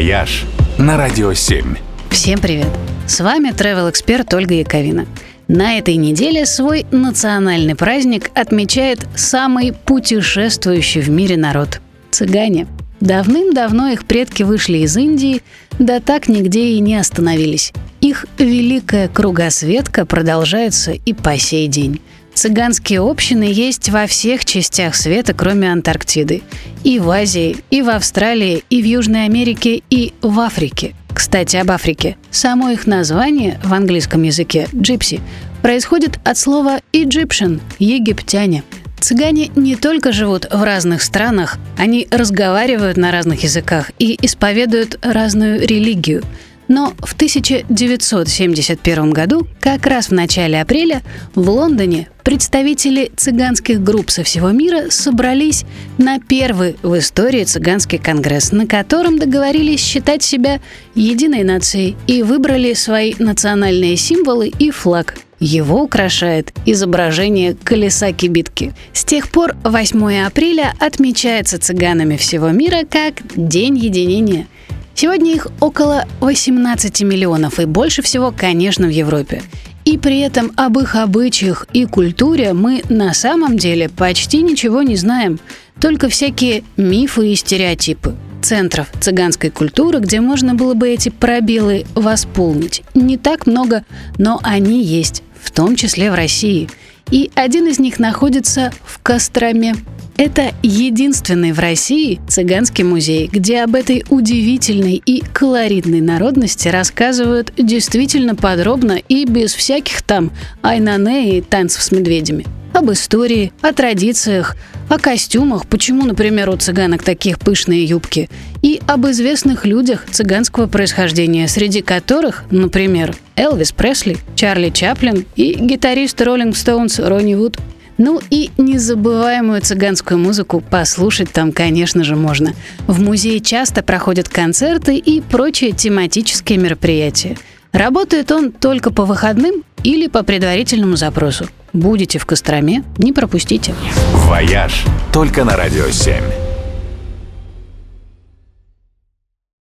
«Вояж» на Радио 7. Всем привет! С вами travel эксперт Ольга Яковина. На этой неделе свой национальный праздник отмечает самый путешествующий в мире народ – цыгане. Давным-давно их предки вышли из Индии, да так нигде и не остановились. Их великая кругосветка продолжается и по сей день. Цыганские общины есть во всех частях света, кроме Антарктиды. И в Азии, и в Австралии, и в Южной Америке, и в Африке. Кстати, об Африке. Само их название в английском языке «джипси» происходит от слова «Egyptian» – «египтяне». Цыгане не только живут в разных странах, они разговаривают на разных языках и исповедуют разную религию – но в 1971 году, как раз в начале апреля, в Лондоне представители цыганских групп со всего мира собрались на первый в истории цыганский конгресс, на котором договорились считать себя единой нацией и выбрали свои национальные символы и флаг. Его украшает изображение колеса кибитки. С тех пор 8 апреля отмечается цыганами всего мира как День единения – Сегодня их около 18 миллионов, и больше всего, конечно, в Европе. И при этом об их обычаях и культуре мы на самом деле почти ничего не знаем, только всякие мифы и стереотипы. Центров цыганской культуры, где можно было бы эти пробелы восполнить, не так много, но они есть, в том числе в России. И один из них находится в Костроме. Это единственный в России цыганский музей, где об этой удивительной и колоритной народности рассказывают действительно подробно и без всяких там айнане и танцев с медведями. Об истории, о традициях, о костюмах, почему, например, у цыганок таких пышные юбки, и об известных людях цыганского происхождения, среди которых, например, Элвис Пресли, Чарли Чаплин и гитарист Роллинг Стоунс Ронни Вуд – ну и незабываемую цыганскую музыку послушать там, конечно же, можно. В музее часто проходят концерты и прочие тематические мероприятия. Работает он только по выходным или по предварительному запросу. Будете в Костроме, не пропустите. «Вояж» только на «Радио 7».